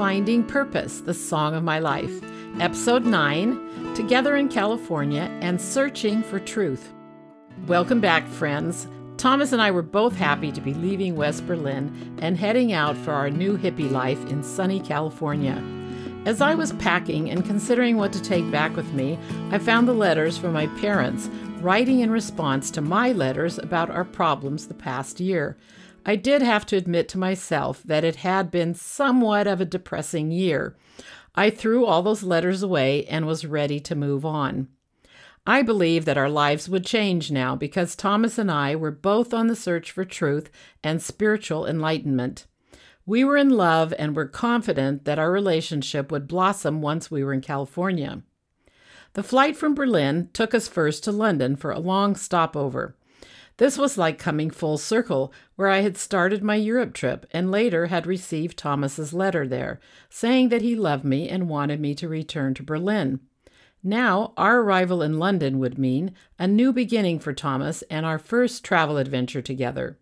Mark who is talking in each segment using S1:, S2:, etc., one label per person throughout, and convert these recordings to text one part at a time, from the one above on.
S1: Finding Purpose, the Song of My Life, Episode 9 Together in California and Searching for Truth. Welcome back, friends. Thomas and I were both happy to be leaving West Berlin and heading out for our new hippie life in sunny California. As I was packing and considering what to take back with me, I found the letters from my parents writing in response to my letters about our problems the past year. I did have to admit to myself that it had been somewhat of a depressing year. I threw all those letters away and was ready to move on. I believe that our lives would change now because Thomas and I were both on the search for truth and spiritual enlightenment. We were in love and were confident that our relationship would blossom once we were in California. The flight from Berlin took us first to London for a long stopover. This was like coming full circle, where I had started my Europe trip and later had received Thomas's letter there, saying that he loved me and wanted me to return to Berlin. Now, our arrival in London would mean a new beginning for Thomas and our first travel adventure together.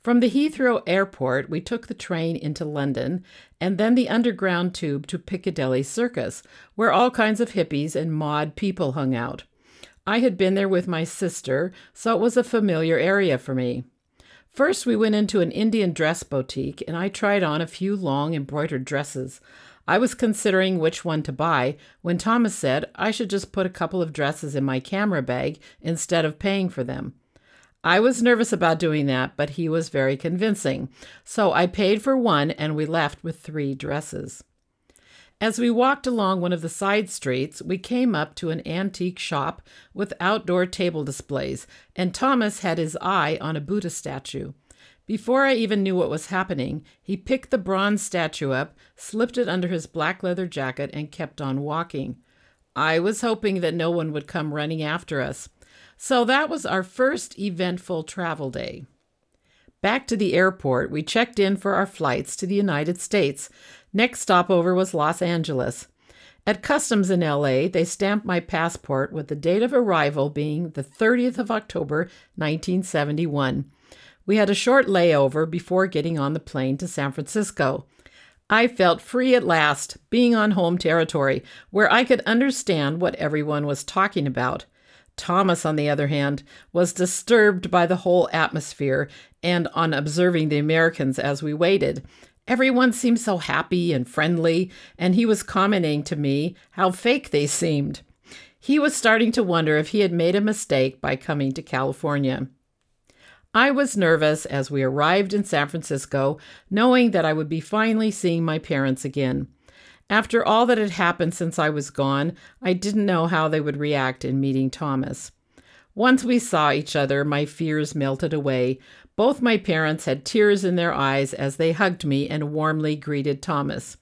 S1: From the Heathrow Airport, we took the train into London and then the underground tube to Piccadilly Circus, where all kinds of hippies and mod people hung out. I had been there with my sister, so it was a familiar area for me. First, we went into an Indian dress boutique and I tried on a few long embroidered dresses. I was considering which one to buy when Thomas said I should just put a couple of dresses in my camera bag instead of paying for them. I was nervous about doing that, but he was very convincing. So I paid for one and we left with three dresses. As we walked along one of the side streets, we came up to an antique shop with outdoor table displays, and Thomas had his eye on a Buddha statue. Before I even knew what was happening, he picked the bronze statue up, slipped it under his black leather jacket, and kept on walking. I was hoping that no one would come running after us. So that was our first eventful travel day. Back to the airport, we checked in for our flights to the United States. Next stopover was Los Angeles. At customs in LA, they stamped my passport with the date of arrival being the 30th of October, 1971. We had a short layover before getting on the plane to San Francisco. I felt free at last, being on home territory, where I could understand what everyone was talking about. Thomas, on the other hand, was disturbed by the whole atmosphere and on observing the Americans as we waited. Everyone seemed so happy and friendly, and he was commenting to me how fake they seemed. He was starting to wonder if he had made a mistake by coming to California. I was nervous as we arrived in San Francisco, knowing that I would be finally seeing my parents again. After all that had happened since I was gone, I didn't know how they would react in meeting Thomas. Once we saw each other, my fears melted away. Both my parents had tears in their eyes as they hugged me and warmly greeted Thomas.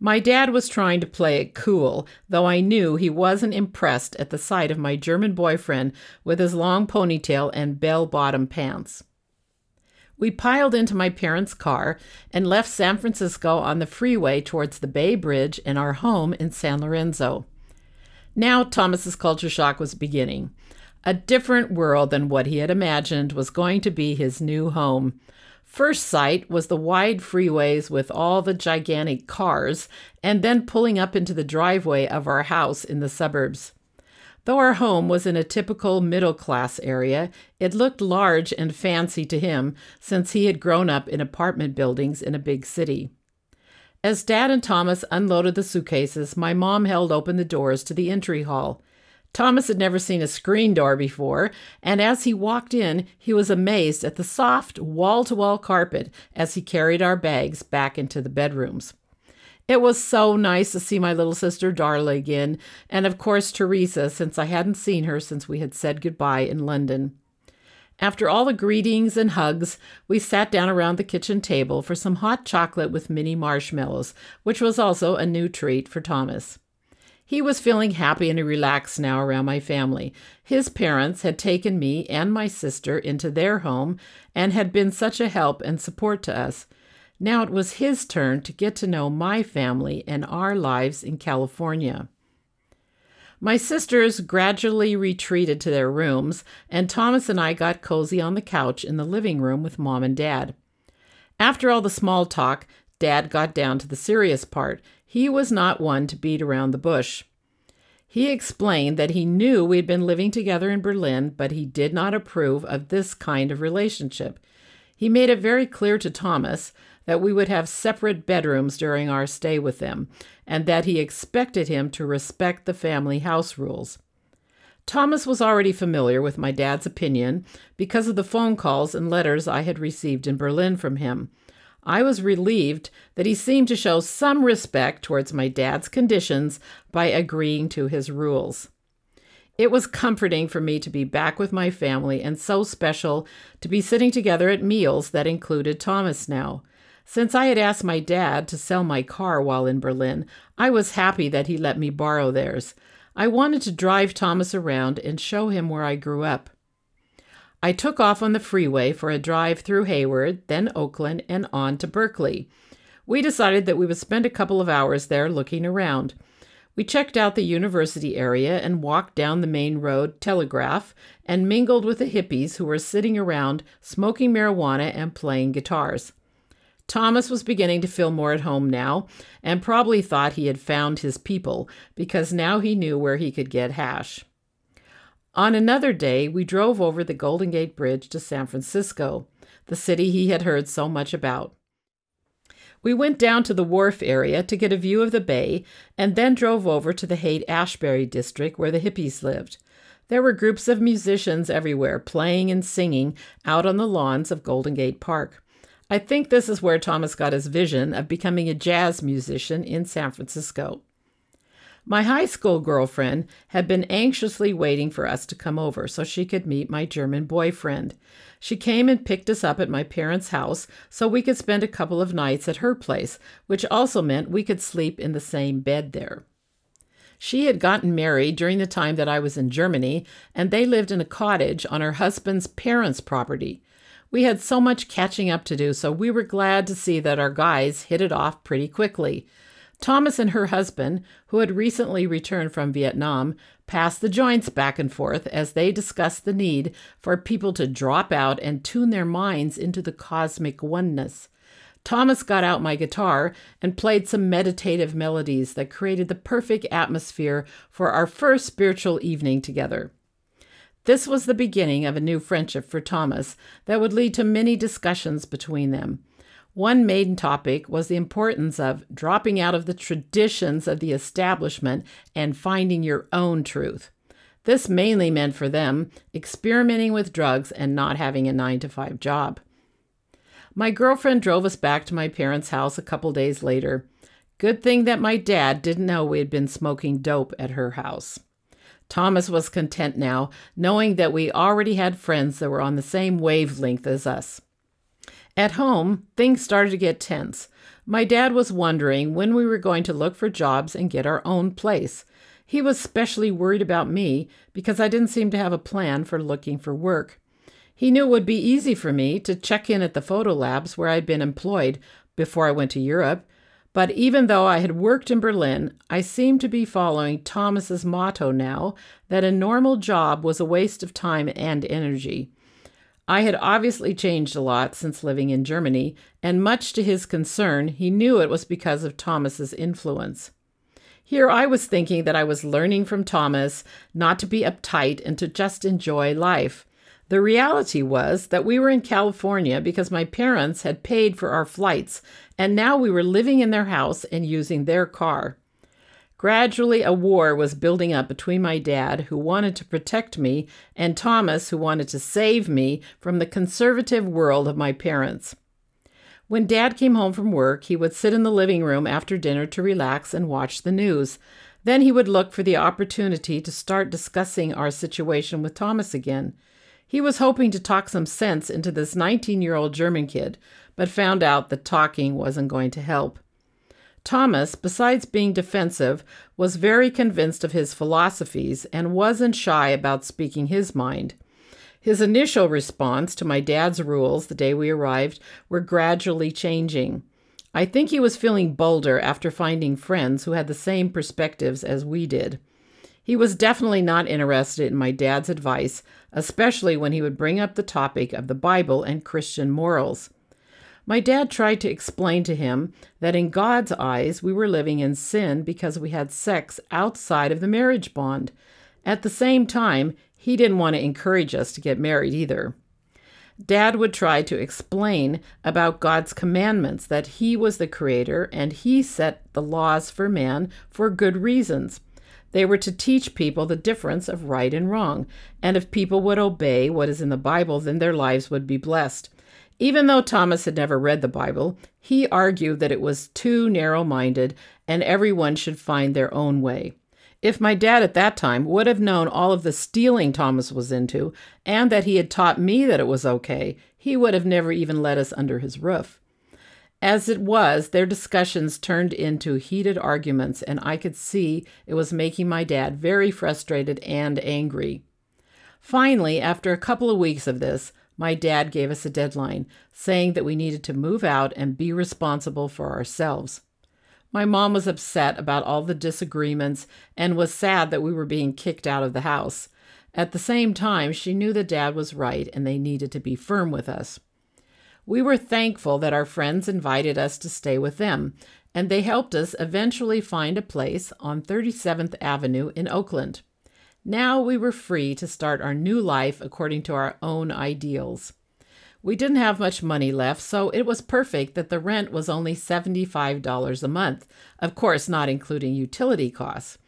S1: My dad was trying to play it cool, though I knew he wasn't impressed at the sight of my German boyfriend with his long ponytail and bell bottom pants. We piled into my parents' car and left San Francisco on the freeway towards the Bay Bridge and our home in San Lorenzo. Now Thomas's culture shock was beginning. A different world than what he had imagined was going to be his new home. First sight was the wide freeways with all the gigantic cars, and then pulling up into the driveway of our house in the suburbs. Though our home was in a typical middle class area, it looked large and fancy to him since he had grown up in apartment buildings in a big city. As Dad and Thomas unloaded the suitcases, my mom held open the doors to the entry hall. Thomas had never seen a screen door before, and as he walked in, he was amazed at the soft wall to wall carpet as he carried our bags back into the bedrooms. It was so nice to see my little sister Darla again, and of course Teresa, since I hadn't seen her since we had said goodbye in London. After all the greetings and hugs, we sat down around the kitchen table for some hot chocolate with mini marshmallows, which was also a new treat for Thomas. He was feeling happy and relaxed now around my family. His parents had taken me and my sister into their home and had been such a help and support to us. Now it was his turn to get to know my family and our lives in California. My sisters gradually retreated to their rooms, and Thomas and I got cozy on the couch in the living room with mom and dad. After all the small talk, Dad got down to the serious part. He was not one to beat around the bush. He explained that he knew we'd been living together in Berlin, but he did not approve of this kind of relationship. He made it very clear to Thomas that we would have separate bedrooms during our stay with them, and that he expected him to respect the family house rules. Thomas was already familiar with my dad's opinion because of the phone calls and letters I had received in Berlin from him. I was relieved that he seemed to show some respect towards my dad's conditions by agreeing to his rules. It was comforting for me to be back with my family and so special to be sitting together at meals that included Thomas now. Since I had asked my dad to sell my car while in Berlin, I was happy that he let me borrow theirs. I wanted to drive Thomas around and show him where I grew up. I took off on the freeway for a drive through Hayward, then Oakland, and on to Berkeley. We decided that we would spend a couple of hours there looking around. We checked out the university area and walked down the main road, Telegraph, and mingled with the hippies who were sitting around smoking marijuana and playing guitars. Thomas was beginning to feel more at home now and probably thought he had found his people because now he knew where he could get hash. On another day, we drove over the Golden Gate Bridge to San Francisco, the city he had heard so much about. We went down to the wharf area to get a view of the bay and then drove over to the Haight Ashbury district where the hippies lived. There were groups of musicians everywhere playing and singing out on the lawns of Golden Gate Park. I think this is where Thomas got his vision of becoming a jazz musician in San Francisco. My high school girlfriend had been anxiously waiting for us to come over so she could meet my German boyfriend. She came and picked us up at my parents' house so we could spend a couple of nights at her place, which also meant we could sleep in the same bed there. She had gotten married during the time that I was in Germany, and they lived in a cottage on her husband's parents' property. We had so much catching up to do, so we were glad to see that our guys hit it off pretty quickly. Thomas and her husband, who had recently returned from Vietnam, passed the joints back and forth as they discussed the need for people to drop out and tune their minds into the cosmic oneness. Thomas got out my guitar and played some meditative melodies that created the perfect atmosphere for our first spiritual evening together. This was the beginning of a new friendship for Thomas that would lead to many discussions between them. One main topic was the importance of dropping out of the traditions of the establishment and finding your own truth. This mainly meant for them experimenting with drugs and not having a 9 to 5 job. My girlfriend drove us back to my parents' house a couple days later. Good thing that my dad didn't know we had been smoking dope at her house. Thomas was content now, knowing that we already had friends that were on the same wavelength as us. At home, things started to get tense. My dad was wondering when we were going to look for jobs and get our own place. He was specially worried about me because I didn't seem to have a plan for looking for work. He knew it would be easy for me to check in at the photo labs where I'd been employed before I went to Europe but even though I had worked in Berlin, I seemed to be following Thomas's motto now that a normal job was a waste of time and energy. I had obviously changed a lot since living in Germany, and much to his concern, he knew it was because of Thomas's influence. Here I was thinking that I was learning from Thomas not to be uptight and to just enjoy life. The reality was that we were in California because my parents had paid for our flights, and now we were living in their house and using their car. Gradually, a war was building up between my dad, who wanted to protect me, and Thomas, who wanted to save me from the conservative world of my parents. When dad came home from work, he would sit in the living room after dinner to relax and watch the news. Then he would look for the opportunity to start discussing our situation with Thomas again. He was hoping to talk some sense into this 19 year old German kid, but found out that talking wasn't going to help. Thomas, besides being defensive, was very convinced of his philosophies and wasn't shy about speaking his mind. His initial response to my dad's rules the day we arrived were gradually changing. I think he was feeling bolder after finding friends who had the same perspectives as we did. He was definitely not interested in my dad's advice, especially when he would bring up the topic of the Bible and Christian morals. My dad tried to explain to him that in God's eyes we were living in sin because we had sex outside of the marriage bond. At the same time, he didn't want to encourage us to get married either. Dad would try to explain about God's commandments that he was the creator and he set the laws for man for good reasons. They were to teach people the difference of right and wrong, and if people would obey what is in the Bible, then their lives would be blessed. Even though Thomas had never read the Bible, he argued that it was too narrow minded and everyone should find their own way. If my dad at that time would have known all of the stealing Thomas was into, and that he had taught me that it was okay, he would have never even let us under his roof. As it was, their discussions turned into heated arguments, and I could see it was making my dad very frustrated and angry. Finally, after a couple of weeks of this, my dad gave us a deadline, saying that we needed to move out and be responsible for ourselves. My mom was upset about all the disagreements and was sad that we were being kicked out of the house. At the same time, she knew that Dad was right and they needed to be firm with us. We were thankful that our friends invited us to stay with them, and they helped us eventually find a place on 37th Avenue in Oakland. Now we were free to start our new life according to our own ideals. We didn't have much money left, so it was perfect that the rent was only $75 a month, of course, not including utility costs.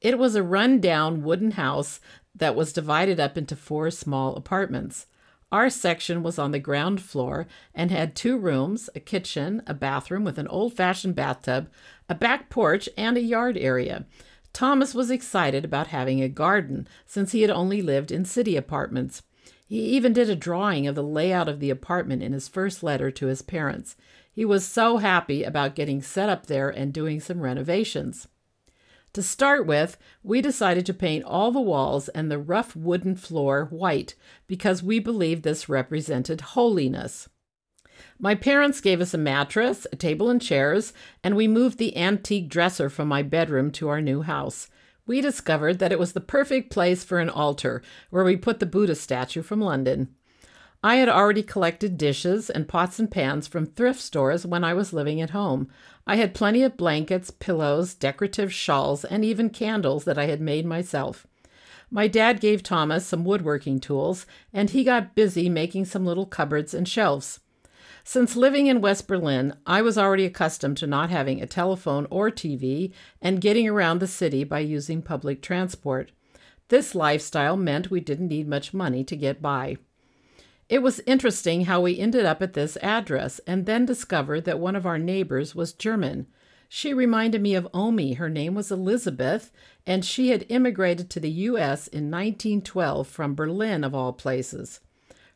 S1: It was a run down wooden house that was divided up into four small apartments. Our section was on the ground floor and had two rooms, a kitchen, a bathroom with an old fashioned bathtub, a back porch, and a yard area. Thomas was excited about having a garden since he had only lived in city apartments. He even did a drawing of the layout of the apartment in his first letter to his parents. He was so happy about getting set up there and doing some renovations. To start with, we decided to paint all the walls and the rough wooden floor white because we believed this represented holiness. My parents gave us a mattress, a table and chairs, and we moved the antique dresser from my bedroom to our new house we discovered that it was the perfect place for an altar where we put the Buddha statue from London. I had already collected dishes and pots and pans from thrift stores when I was living at home. I had plenty of blankets, pillows, decorative shawls, and even candles that I had made myself. My dad gave Thomas some woodworking tools, and he got busy making some little cupboards and shelves. Since living in West Berlin, I was already accustomed to not having a telephone or TV and getting around the city by using public transport. This lifestyle meant we didn't need much money to get by. It was interesting how we ended up at this address and then discovered that one of our neighbors was German. She reminded me of Omi. Her name was Elizabeth, and she had immigrated to the U.S. in 1912 from Berlin, of all places.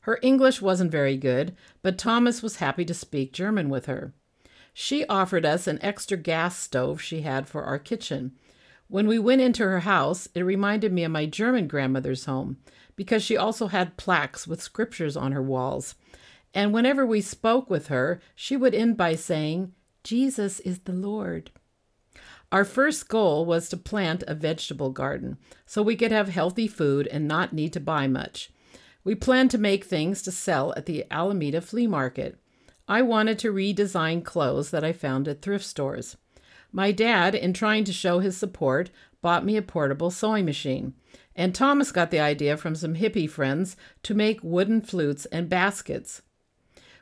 S1: Her English wasn't very good, but Thomas was happy to speak German with her. She offered us an extra gas stove she had for our kitchen. When we went into her house, it reminded me of my German grandmother's home because she also had plaques with scriptures on her walls. And whenever we spoke with her, she would end by saying, Jesus is the Lord. Our first goal was to plant a vegetable garden so we could have healthy food and not need to buy much. We planned to make things to sell at the Alameda Flea Market. I wanted to redesign clothes that I found at thrift stores. My dad, in trying to show his support, bought me a portable sewing machine. And Thomas got the idea from some hippie friends to make wooden flutes and baskets.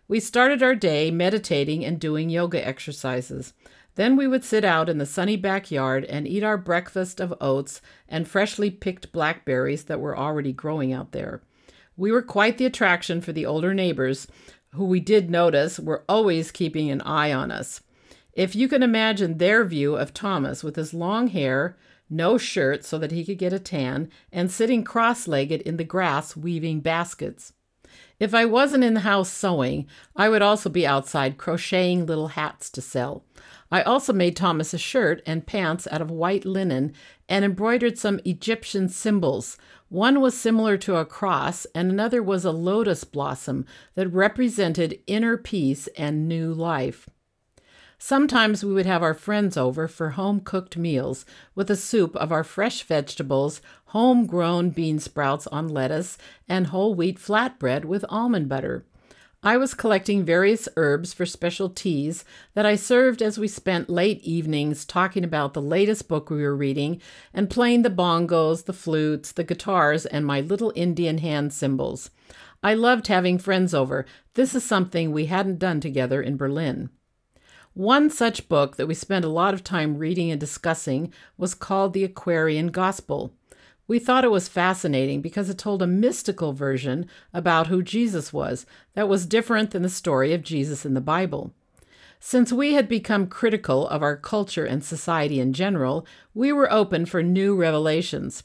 S1: We started our day meditating and doing yoga exercises. Then we would sit out in the sunny backyard and eat our breakfast of oats and freshly picked blackberries that were already growing out there. We were quite the attraction for the older neighbors, who we did notice were always keeping an eye on us. If you can imagine their view of Thomas with his long hair, no shirt so that he could get a tan, and sitting cross legged in the grass weaving baskets. If I wasn't in the house sewing, I would also be outside crocheting little hats to sell. I also made Thomas a shirt and pants out of white linen and embroidered some Egyptian symbols one was similar to a cross, and another was a lotus blossom that represented inner peace and new life. Sometimes we would have our friends over for home cooked meals with a soup of our fresh vegetables, home-grown bean sprouts on lettuce, and whole wheat flatbread with almond butter. I was collecting various herbs for special teas that I served as we spent late evenings talking about the latest book we were reading and playing the bongos, the flutes, the guitars, and my little Indian hand cymbals. I loved having friends over. This is something we hadn't done together in Berlin. One such book that we spent a lot of time reading and discussing was called The Aquarian Gospel. We thought it was fascinating because it told a mystical version about who Jesus was that was different than the story of Jesus in the Bible. Since we had become critical of our culture and society in general, we were open for new revelations.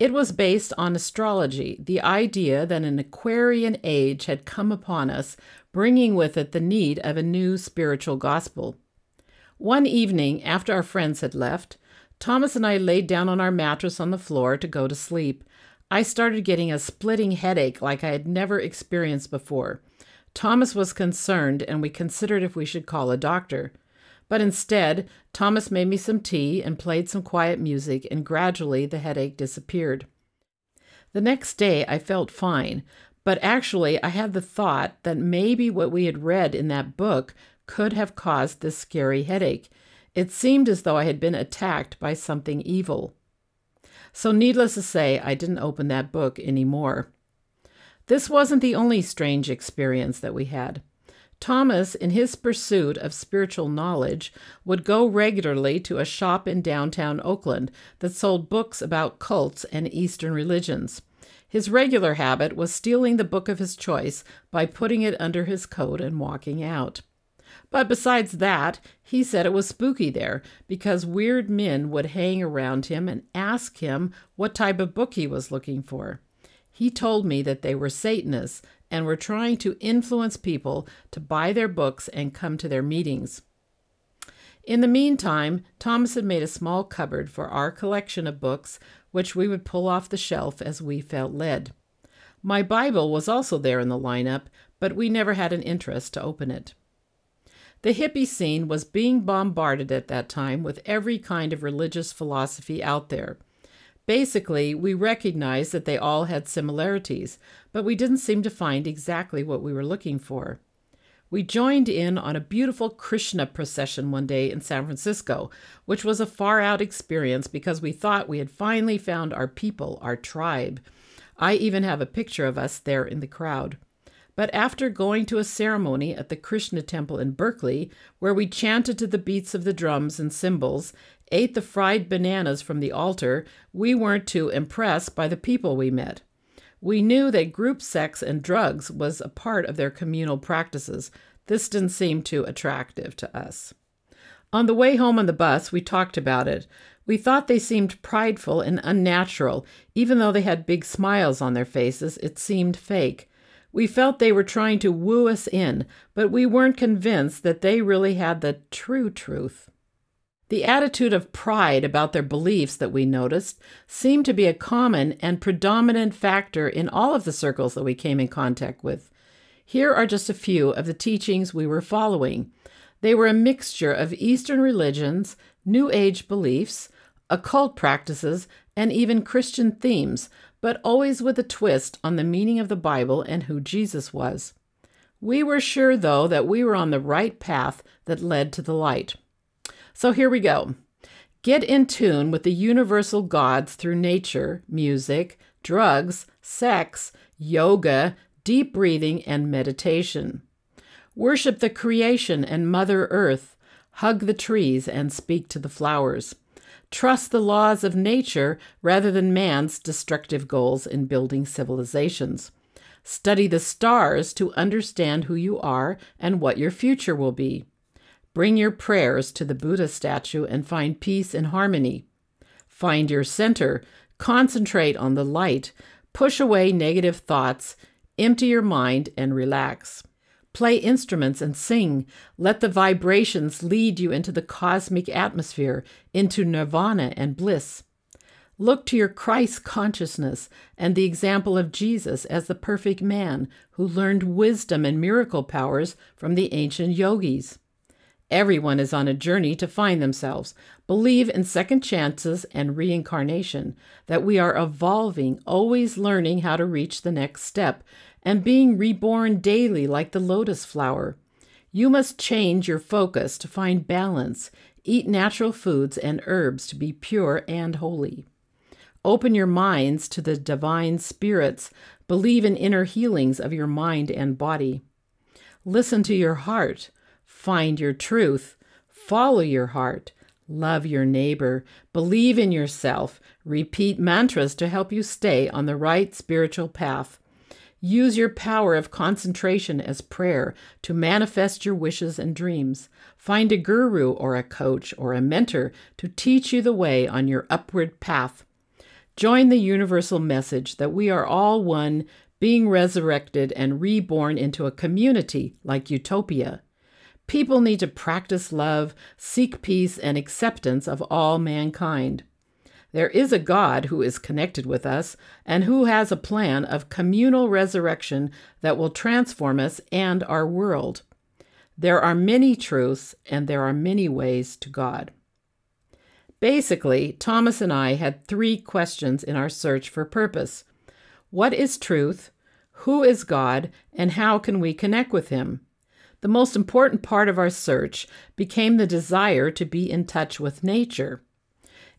S1: It was based on astrology, the idea that an Aquarian age had come upon us, bringing with it the need of a new spiritual gospel. One evening, after our friends had left, Thomas and I laid down on our mattress on the floor to go to sleep. I started getting a splitting headache like I had never experienced before. Thomas was concerned, and we considered if we should call a doctor. But instead, Thomas made me some tea and played some quiet music, and gradually the headache disappeared. The next day I felt fine, but actually I had the thought that maybe what we had read in that book could have caused this scary headache. It seemed as though I had been attacked by something evil. So, needless to say, I didn't open that book any more. This wasn't the only strange experience that we had. Thomas, in his pursuit of spiritual knowledge, would go regularly to a shop in downtown Oakland that sold books about cults and Eastern religions. His regular habit was stealing the book of his choice by putting it under his coat and walking out. But besides that, he said it was spooky there because weird men would hang around him and ask him what type of book he was looking for. He told me that they were Satanists and were trying to influence people to buy their books and come to their meetings. In the meantime, Thomas had made a small cupboard for our collection of books, which we would pull off the shelf as we felt led. My Bible was also there in the lineup, but we never had an interest to open it. The hippie scene was being bombarded at that time with every kind of religious philosophy out there. Basically, we recognized that they all had similarities, but we didn't seem to find exactly what we were looking for. We joined in on a beautiful Krishna procession one day in San Francisco, which was a far out experience because we thought we had finally found our people, our tribe. I even have a picture of us there in the crowd. But after going to a ceremony at the Krishna temple in Berkeley, where we chanted to the beats of the drums and cymbals, ate the fried bananas from the altar, we weren't too impressed by the people we met. We knew that group sex and drugs was a part of their communal practices. This didn't seem too attractive to us. On the way home on the bus, we talked about it. We thought they seemed prideful and unnatural. Even though they had big smiles on their faces, it seemed fake. We felt they were trying to woo us in, but we weren't convinced that they really had the true truth. The attitude of pride about their beliefs that we noticed seemed to be a common and predominant factor in all of the circles that we came in contact with. Here are just a few of the teachings we were following. They were a mixture of Eastern religions, New Age beliefs, occult practices, and even Christian themes, but always with a twist on the meaning of the Bible and who Jesus was. We were sure, though, that we were on the right path that led to the light. So here we go. Get in tune with the universal gods through nature, music, drugs, sex, yoga, deep breathing, and meditation. Worship the creation and Mother Earth. Hug the trees and speak to the flowers. Trust the laws of nature rather than man's destructive goals in building civilizations. Study the stars to understand who you are and what your future will be. Bring your prayers to the Buddha statue and find peace and harmony. Find your center, concentrate on the light, push away negative thoughts, empty your mind, and relax. Play instruments and sing. Let the vibrations lead you into the cosmic atmosphere, into nirvana and bliss. Look to your Christ consciousness and the example of Jesus as the perfect man who learned wisdom and miracle powers from the ancient yogis. Everyone is on a journey to find themselves. Believe in second chances and reincarnation, that we are evolving, always learning how to reach the next step, and being reborn daily like the lotus flower. You must change your focus to find balance, eat natural foods and herbs to be pure and holy. Open your minds to the divine spirits, believe in inner healings of your mind and body. Listen to your heart, find your truth, follow your heart, love your neighbor, believe in yourself, repeat mantras to help you stay on the right spiritual path. Use your power of concentration as prayer to manifest your wishes and dreams. Find a guru or a coach or a mentor to teach you the way on your upward path. Join the universal message that we are all one, being resurrected and reborn into a community like utopia. People need to practice love, seek peace, and acceptance of all mankind. There is a God who is connected with us and who has a plan of communal resurrection that will transform us and our world. There are many truths and there are many ways to God. Basically, Thomas and I had three questions in our search for purpose What is truth? Who is God? And how can we connect with Him? The most important part of our search became the desire to be in touch with nature.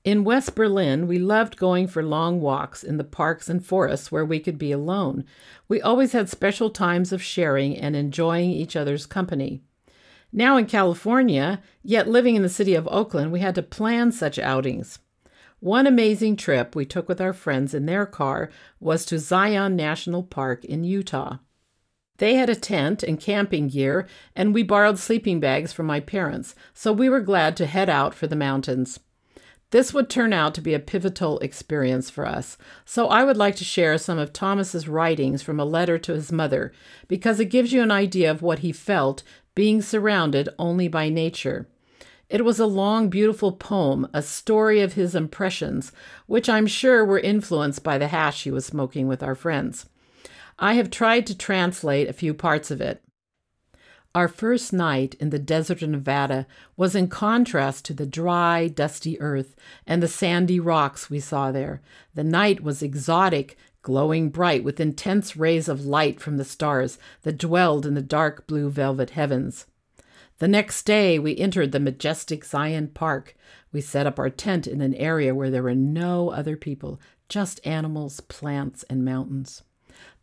S1: In West Berlin, we loved going for long walks in the parks and forests where we could be alone. We always had special times of sharing and enjoying each other's company. Now in California, yet living in the city of Oakland, we had to plan such outings. One amazing trip we took with our friends in their car was to Zion National Park in Utah. They had a tent and camping gear, and we borrowed sleeping bags from my parents, so we were glad to head out for the mountains. This would turn out to be a pivotal experience for us, so I would like to share some of Thomas's writings from a letter to his mother because it gives you an idea of what he felt being surrounded only by nature. It was a long, beautiful poem, a story of his impressions, which I'm sure were influenced by the hash he was smoking with our friends. I have tried to translate a few parts of it. Our first night in the desert of Nevada was in contrast to the dry, dusty earth and the sandy rocks we saw there. The night was exotic, glowing bright with intense rays of light from the stars that dwelled in the dark blue velvet heavens. The next day, we entered the majestic Zion Park. We set up our tent in an area where there were no other people, just animals, plants, and mountains.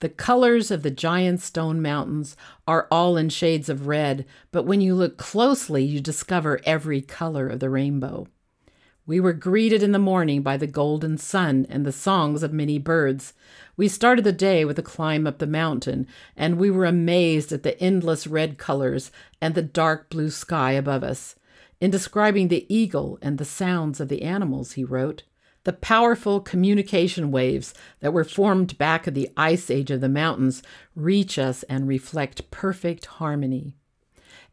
S1: The colors of the giant stone mountains are all in shades of red, but when you look closely, you discover every color of the rainbow. We were greeted in the morning by the golden sun and the songs of many birds. We started the day with a climb up the mountain, and we were amazed at the endless red colors and the dark blue sky above us. In describing the eagle and the sounds of the animals, he wrote, the powerful communication waves that were formed back of the ice age of the mountains reach us and reflect perfect harmony.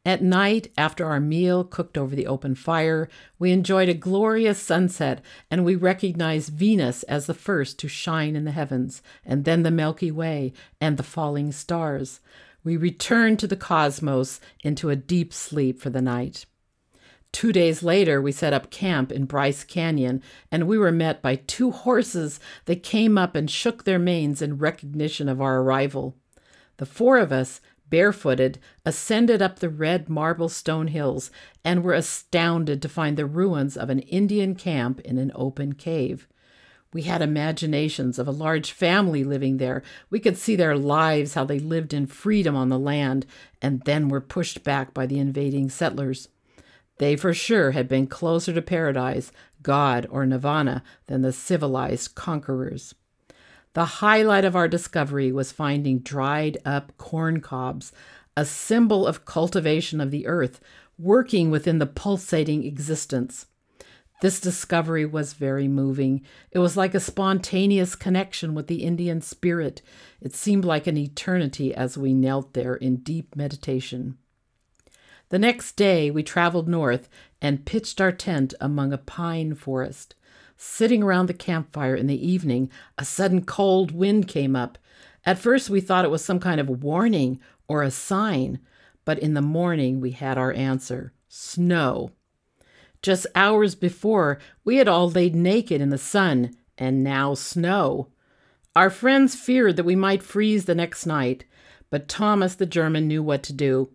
S1: At night, after our meal cooked over the open fire, we enjoyed a glorious sunset and we recognized Venus as the first to shine in the heavens, and then the Milky Way and the falling stars. We returned to the cosmos into a deep sleep for the night. Two days later, we set up camp in Bryce Canyon, and we were met by two horses that came up and shook their manes in recognition of our arrival. The four of us, barefooted, ascended up the red marble stone hills and were astounded to find the ruins of an Indian camp in an open cave. We had imaginations of a large family living there. We could see their lives, how they lived in freedom on the land, and then were pushed back by the invading settlers. They for sure had been closer to paradise, God, or nirvana than the civilized conquerors. The highlight of our discovery was finding dried up corn cobs, a symbol of cultivation of the earth, working within the pulsating existence. This discovery was very moving. It was like a spontaneous connection with the Indian spirit. It seemed like an eternity as we knelt there in deep meditation. The next day, we traveled north and pitched our tent among a pine forest. Sitting around the campfire in the evening, a sudden cold wind came up. At first, we thought it was some kind of warning or a sign, but in the morning, we had our answer snow. Just hours before, we had all laid naked in the sun, and now snow. Our friends feared that we might freeze the next night, but Thomas the German knew what to do.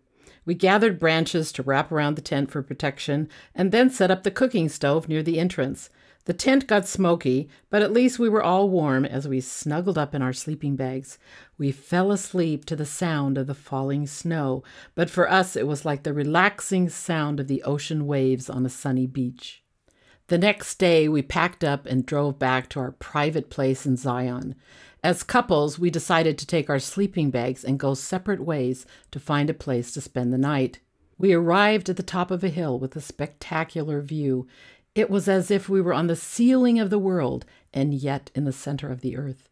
S1: We gathered branches to wrap around the tent for protection and then set up the cooking stove near the entrance. The tent got smoky, but at least we were all warm as we snuggled up in our sleeping bags. We fell asleep to the sound of the falling snow, but for us it was like the relaxing sound of the ocean waves on a sunny beach. The next day, we packed up and drove back to our private place in Zion. As couples, we decided to take our sleeping bags and go separate ways to find a place to spend the night. We arrived at the top of a hill with a spectacular view. It was as if we were on the ceiling of the world and yet in the center of the earth.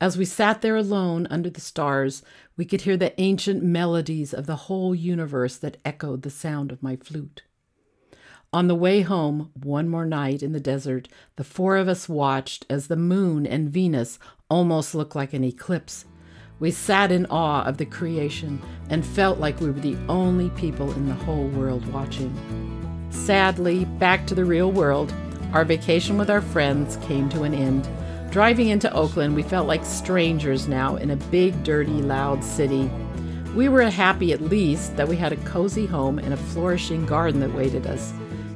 S1: As we sat there alone under the stars, we could hear the ancient melodies of the whole universe that echoed the sound of my flute. On the way home, one more night in the desert, the four of us watched as the moon and Venus almost looked like an eclipse. We sat in awe of the creation and felt like we were the only people in the whole world watching. Sadly, back to the real world, our vacation with our friends came to an end. Driving into Oakland, we felt like strangers now in a big, dirty, loud city. We were happy at least that we had a cozy home and a flourishing garden that waited us.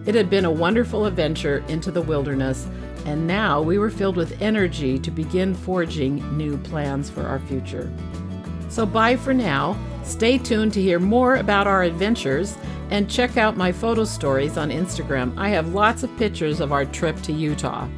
S1: It had been a wonderful adventure into the wilderness, and now we were filled with energy to begin forging new plans for our future. So, bye for now. Stay tuned to hear more about our adventures and check out my photo stories on Instagram. I have lots of pictures of our trip to Utah.